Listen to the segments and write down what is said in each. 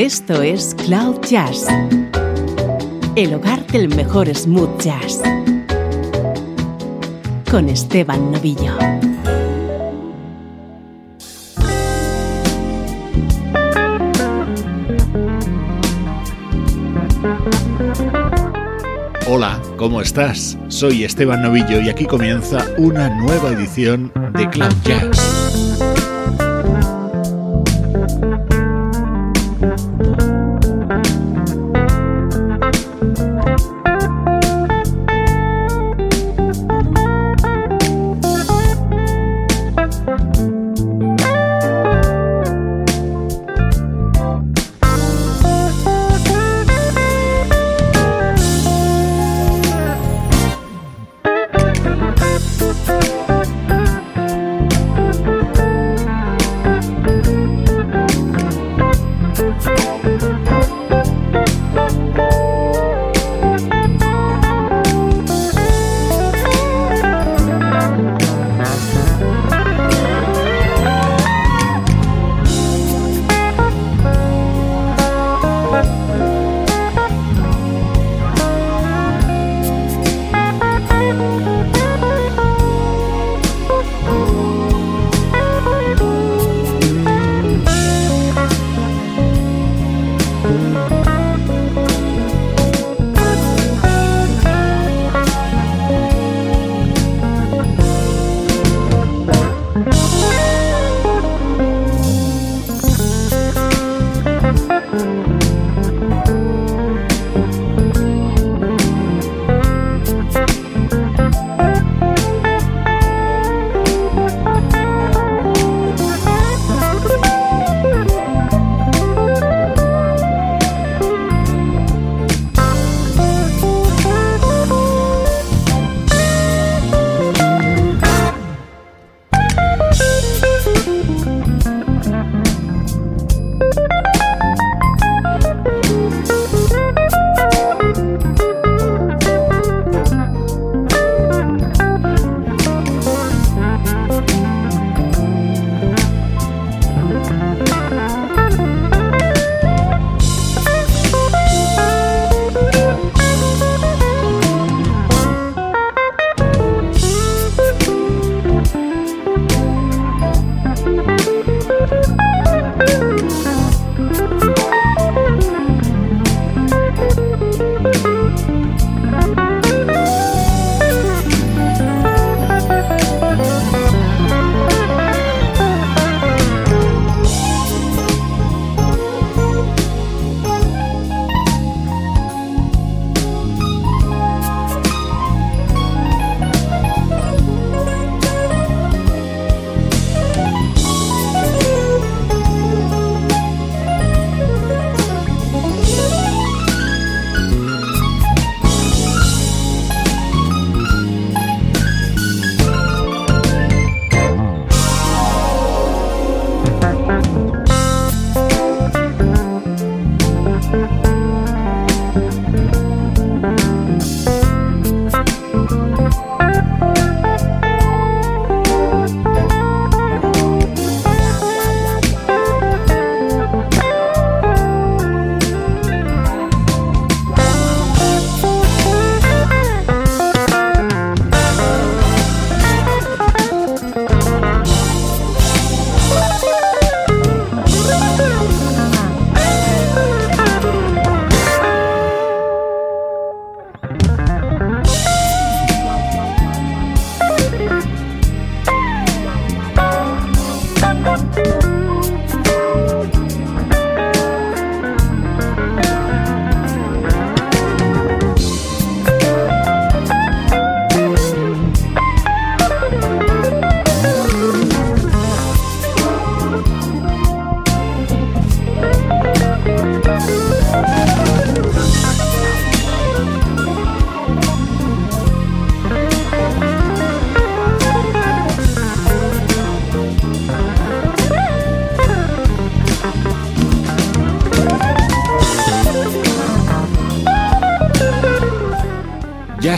Esto es Cloud Jazz, el hogar del mejor smooth jazz, con Esteban Novillo. Hola, ¿cómo estás? Soy Esteban Novillo y aquí comienza una nueva edición de Cloud Jazz.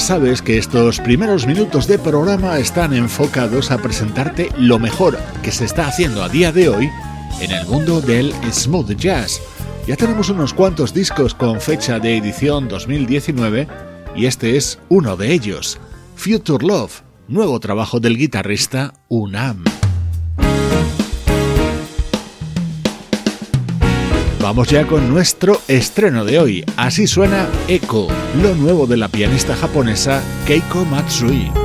Sabes que estos primeros minutos de programa están enfocados a presentarte lo mejor que se está haciendo a día de hoy en el mundo del smooth jazz. Ya tenemos unos cuantos discos con fecha de edición 2019 y este es uno de ellos, Future Love, nuevo trabajo del guitarrista Unam. Vamos ya con nuestro estreno de hoy. Así suena Echo, lo nuevo de la pianista japonesa Keiko Matsui.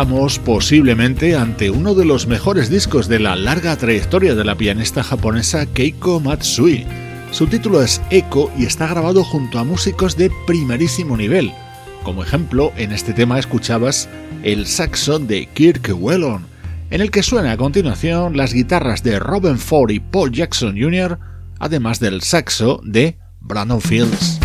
Estamos posiblemente ante uno de los mejores discos de la larga trayectoria de la pianista japonesa Keiko Matsui. Su título es Echo y está grabado junto a músicos de primerísimo nivel. Como ejemplo, en este tema escuchabas el saxo de Kirk Whelan, en el que suena a continuación las guitarras de Robin Ford y Paul Jackson Jr., además del saxo de Brandon Fields.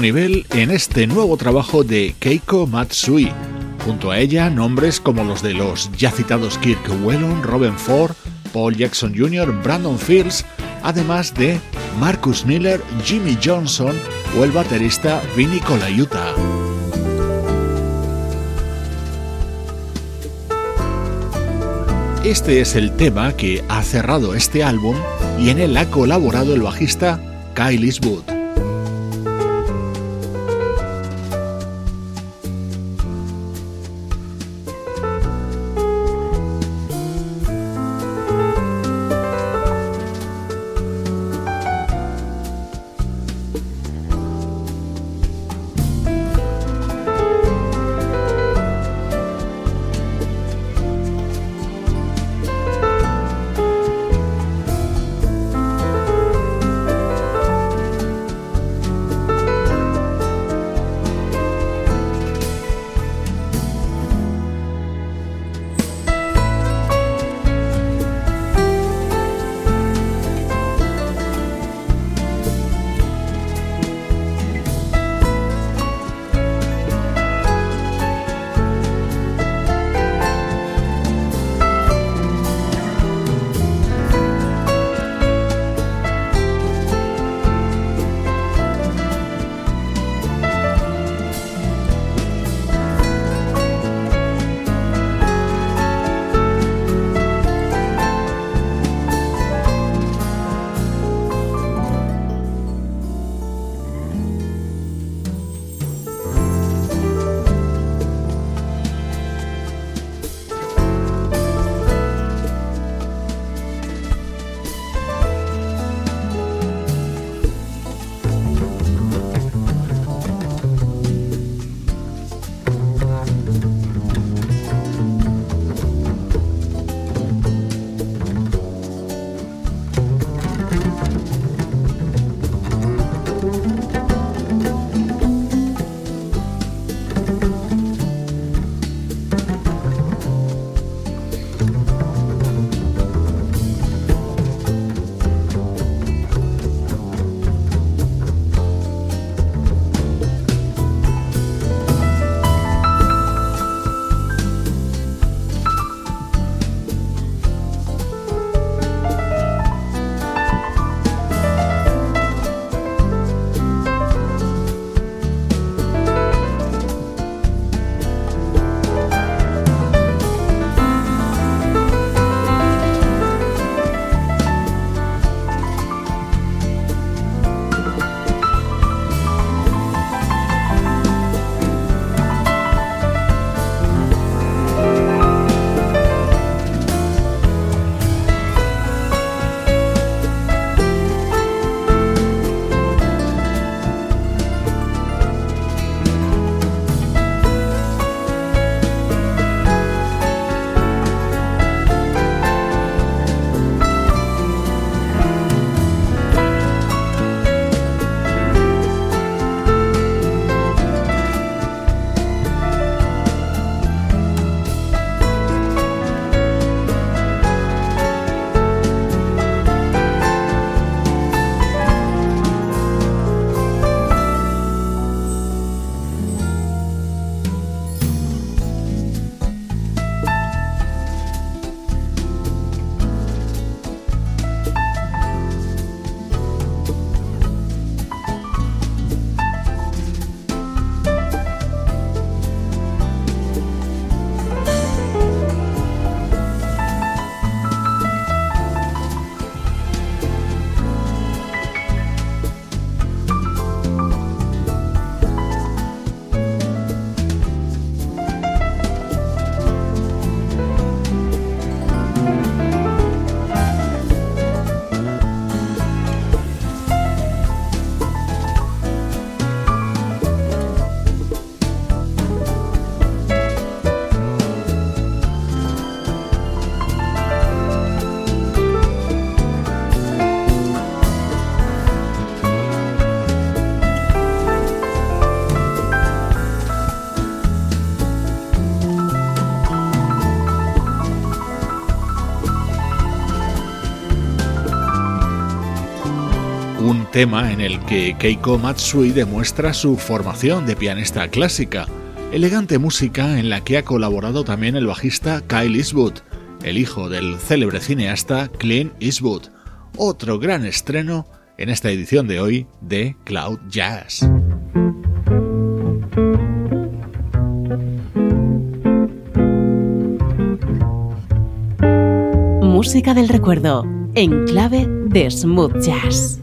Nivel en este nuevo trabajo de Keiko Matsui. Junto a ella, nombres como los de los ya citados Kirk Whelan, Robin Ford, Paul Jackson Jr., Brandon Fields, además de Marcus Miller, Jimmy Johnson o el baterista Vinny Colaiuta. Este es el tema que ha cerrado este álbum y en él ha colaborado el bajista Kyle Eastwood. Tema en el que Keiko Matsui demuestra su formación de pianista clásica, elegante música en la que ha colaborado también el bajista Kyle Eastwood, el hijo del célebre cineasta Clint Eastwood, otro gran estreno en esta edición de hoy de Cloud Jazz. Música del recuerdo en clave de smooth jazz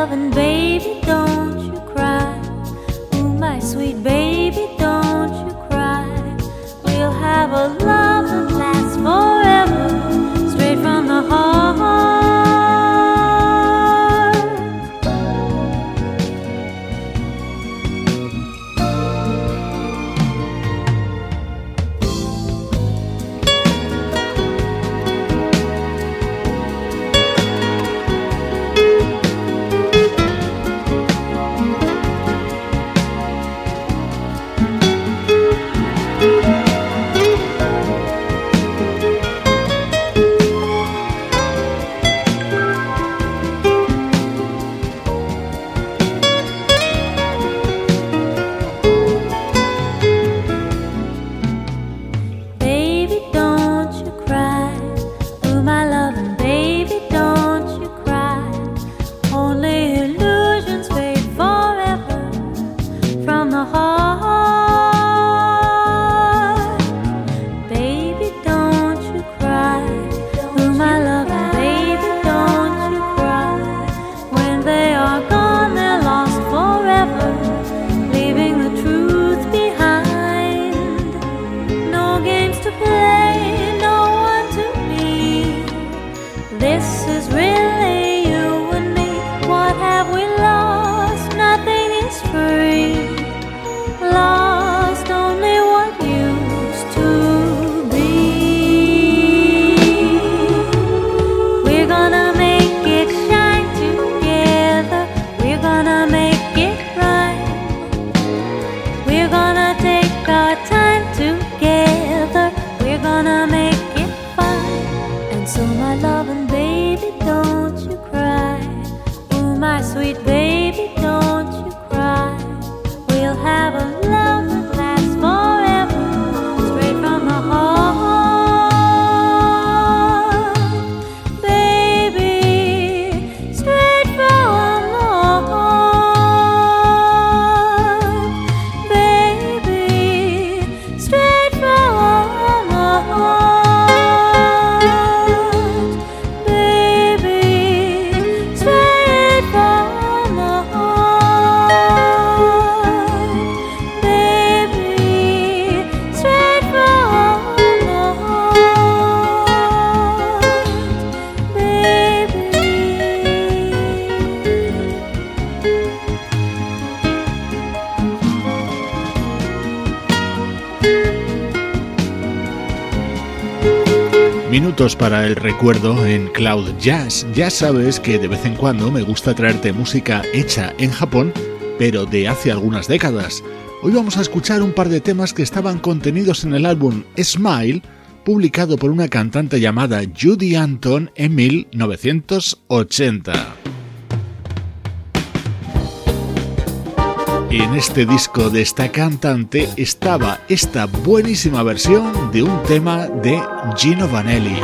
love and baby don't you cry. Oh my sweet baby. Para el recuerdo en Cloud Jazz. Ya sabes que de vez en cuando me gusta traerte música hecha en Japón, pero de hace algunas décadas. Hoy vamos a escuchar un par de temas que estaban contenidos en el álbum Smile, publicado por una cantante llamada Judy Anton en 1980. En este disco de esta cantante estaba esta buenísima versión de un tema de Gino Vanelli.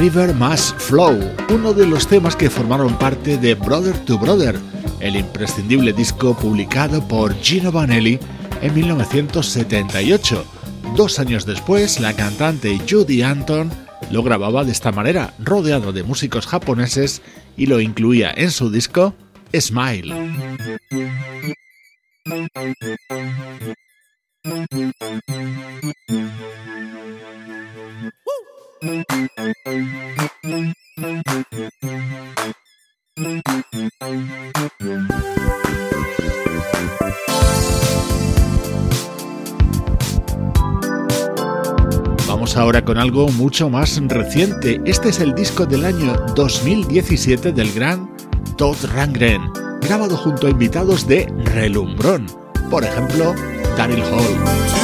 River Must Flow, uno de los temas que formaron parte de Brother to Brother, el imprescindible disco publicado por Gino Vanelli en 1978. Dos años después, la cantante Judy Anton lo grababa de esta manera, rodeado de músicos japoneses y lo incluía en su disco Smile. Vamos ahora con algo mucho más reciente. Este es el disco del año 2017 del gran Todd Rangren, grabado junto a invitados de Relumbrón, por ejemplo, Daryl Hall.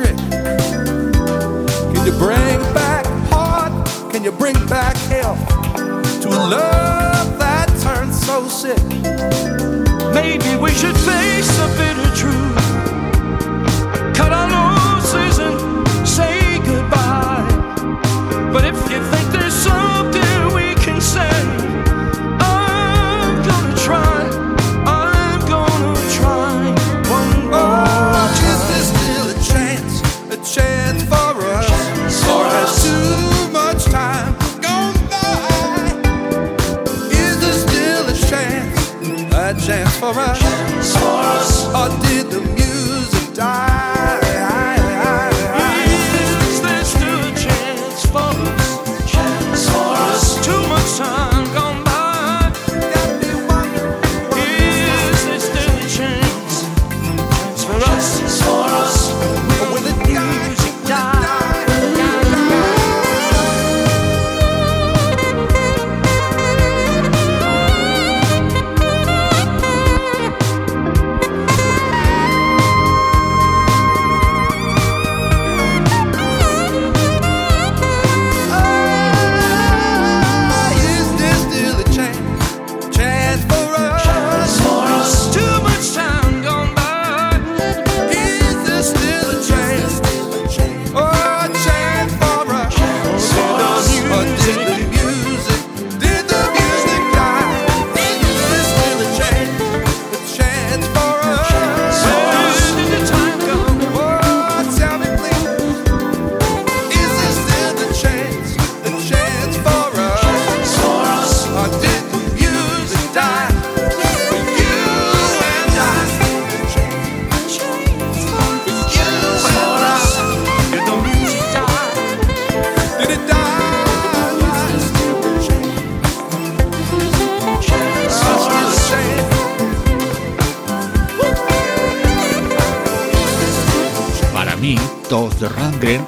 trick? Can you bring back heart? Can you bring back health to a love that turns so sick? Maybe we should say. for us. For us.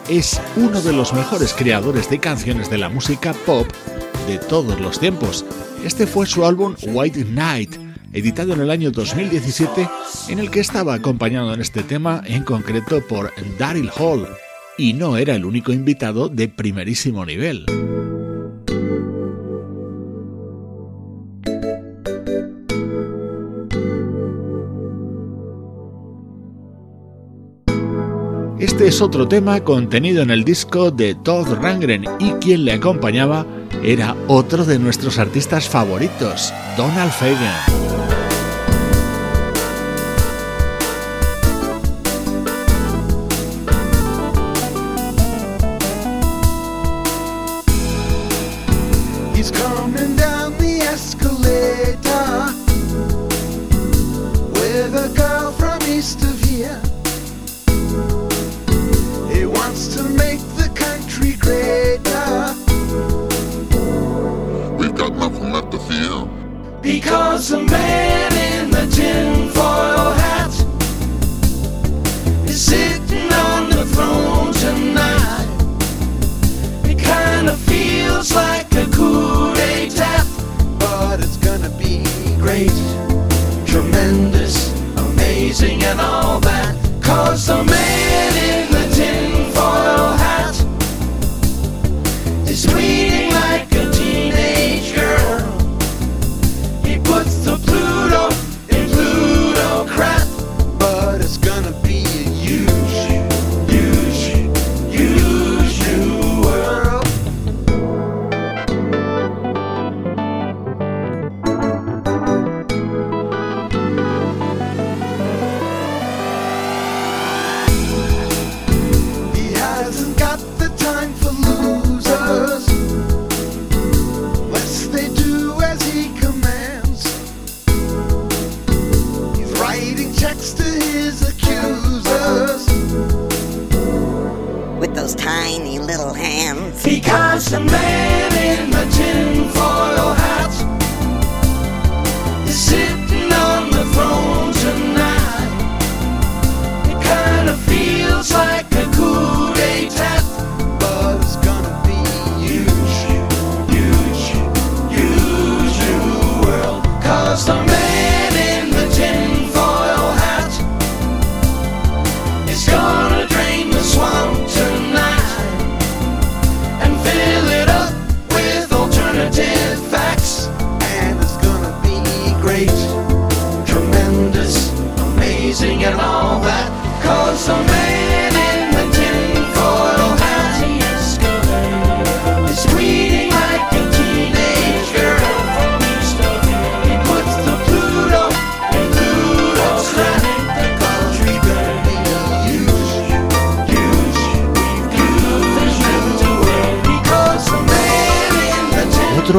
Es uno de los mejores creadores de canciones de la música pop de todos los tiempos. Este fue su álbum White Night, editado en el año 2017, en el que estaba acompañado en este tema en concreto por Daryl Hall, y no era el único invitado de primerísimo nivel. Es otro tema contenido en el disco de Todd Rangren y quien le acompañaba era otro de nuestros artistas favoritos, Donald Fagan. Some a man.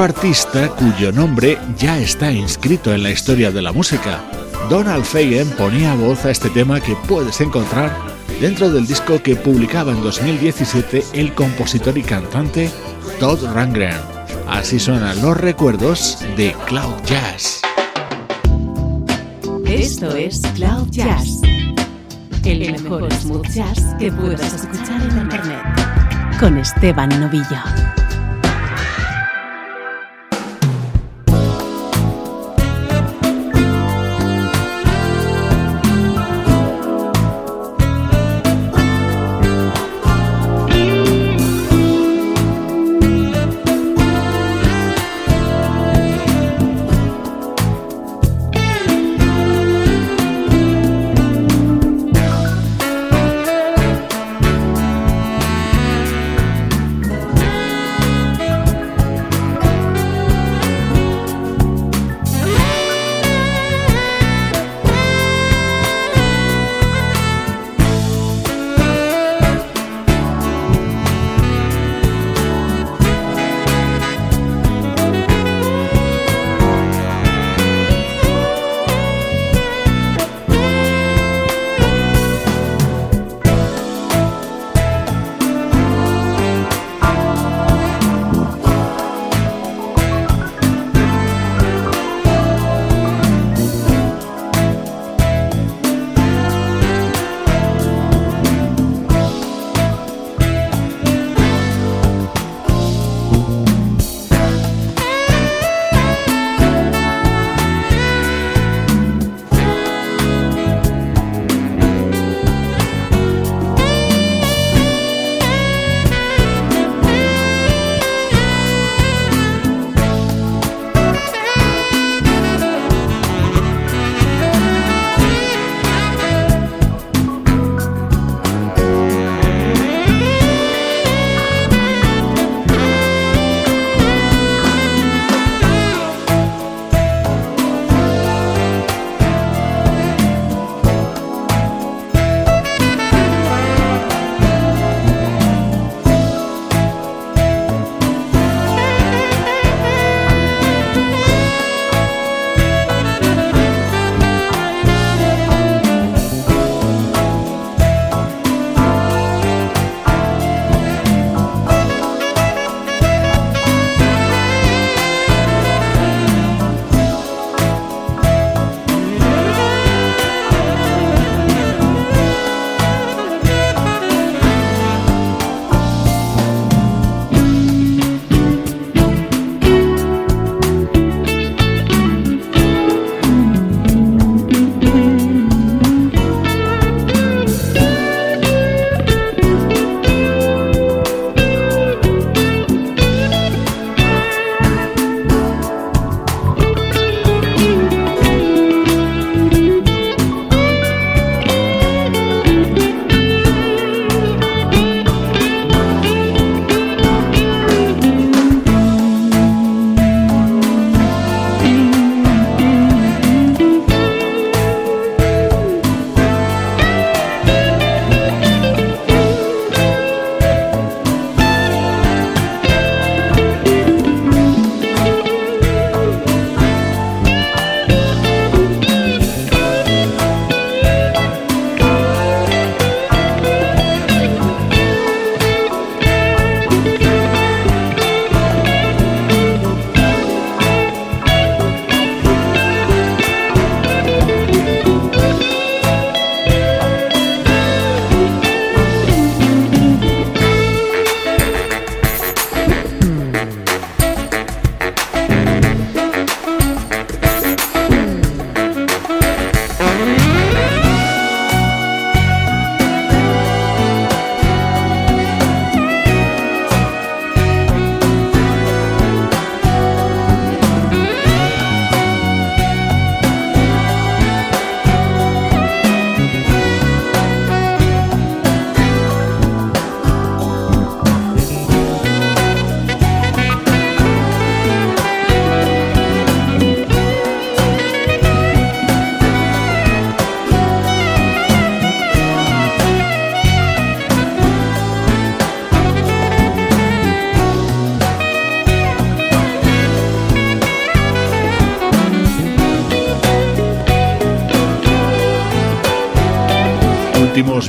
Artista cuyo nombre ya está inscrito en la historia de la música. Donald Fagen ponía voz a este tema que puedes encontrar dentro del disco que publicaba en 2017 el compositor y cantante Todd Rangren. Así suenan los recuerdos de Cloud Jazz. Esto es Cloud Jazz, el mejor smooth jazz que puedas escuchar en Internet, con Esteban Novillo.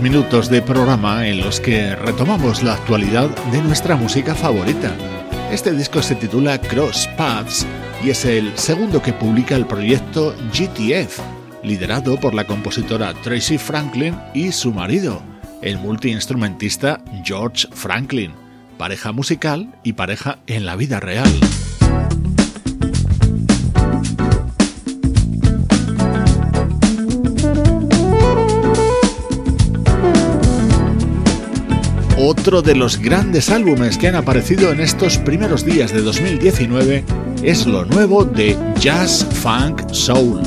Minutos de programa en los que retomamos la actualidad de nuestra música favorita. Este disco se titula Cross Paths y es el segundo que publica el proyecto GTF, liderado por la compositora Tracy Franklin y su marido, el multiinstrumentista George Franklin, pareja musical y pareja en la vida real. Otro de los grandes álbumes que han aparecido en estos primeros días de 2019 es lo nuevo de Jazz Funk Soul.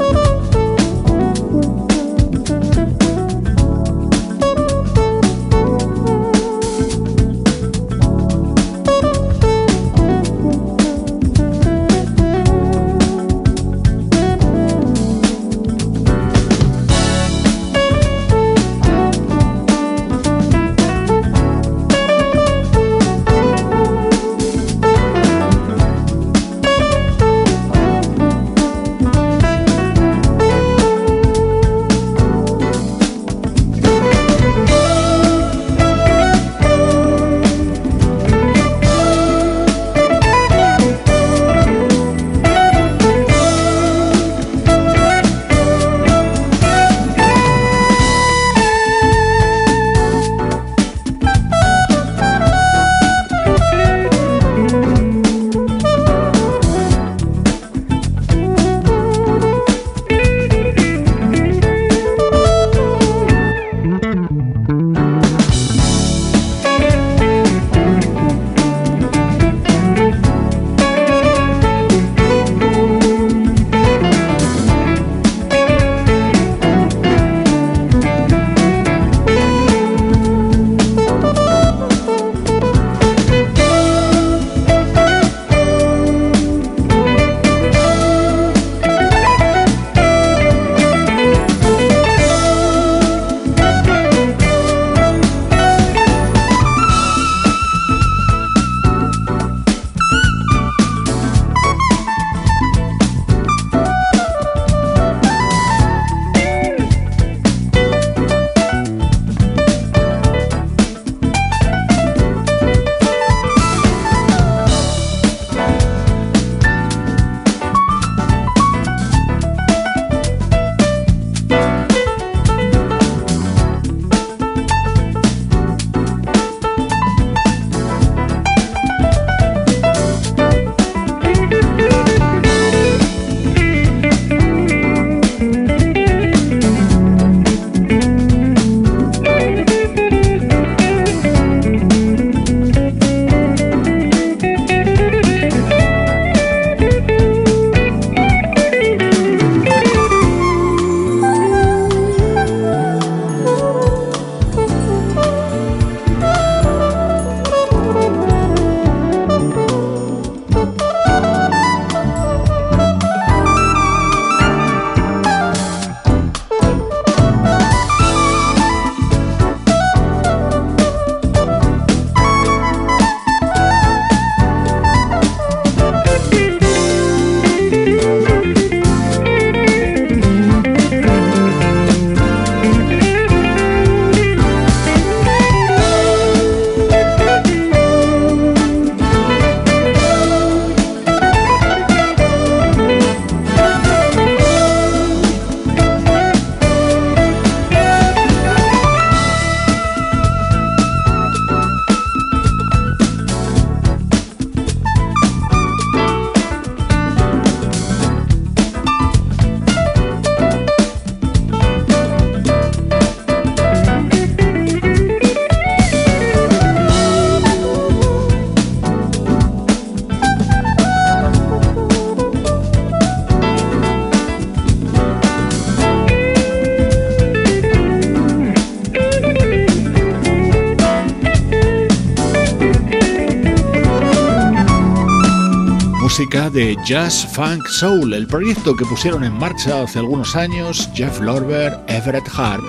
De Jazz Funk Soul, el proyecto que pusieron en marcha hace algunos años Jeff Lorber, Everett Hart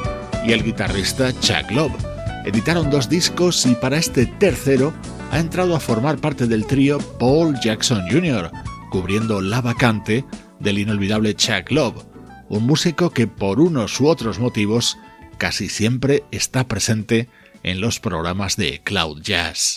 y el guitarrista Chuck Love. Editaron dos discos y para este tercero ha entrado a formar parte del trío Paul Jackson Jr., cubriendo la vacante del inolvidable Chuck Love, un músico que por unos u otros motivos casi siempre está presente en los programas de Cloud Jazz.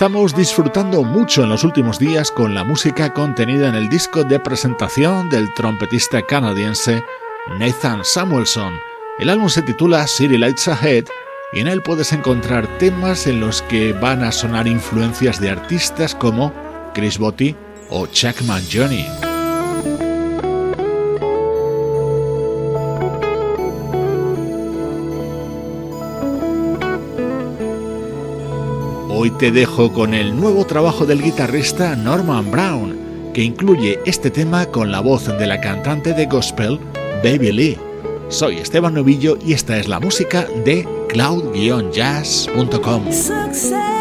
Estamos disfrutando mucho en los últimos días con la música contenida en el disco de presentación del trompetista canadiense Nathan Samuelson. El álbum se titula City Lights Ahead y en él puedes encontrar temas en los que van a sonar influencias de artistas como Chris Botti o Chuck Johnny. Hoy te dejo con el nuevo trabajo del guitarrista Norman Brown, que incluye este tema con la voz de la cantante de gospel Baby Lee. Soy Esteban Novillo y esta es la música de cloud-jazz.com.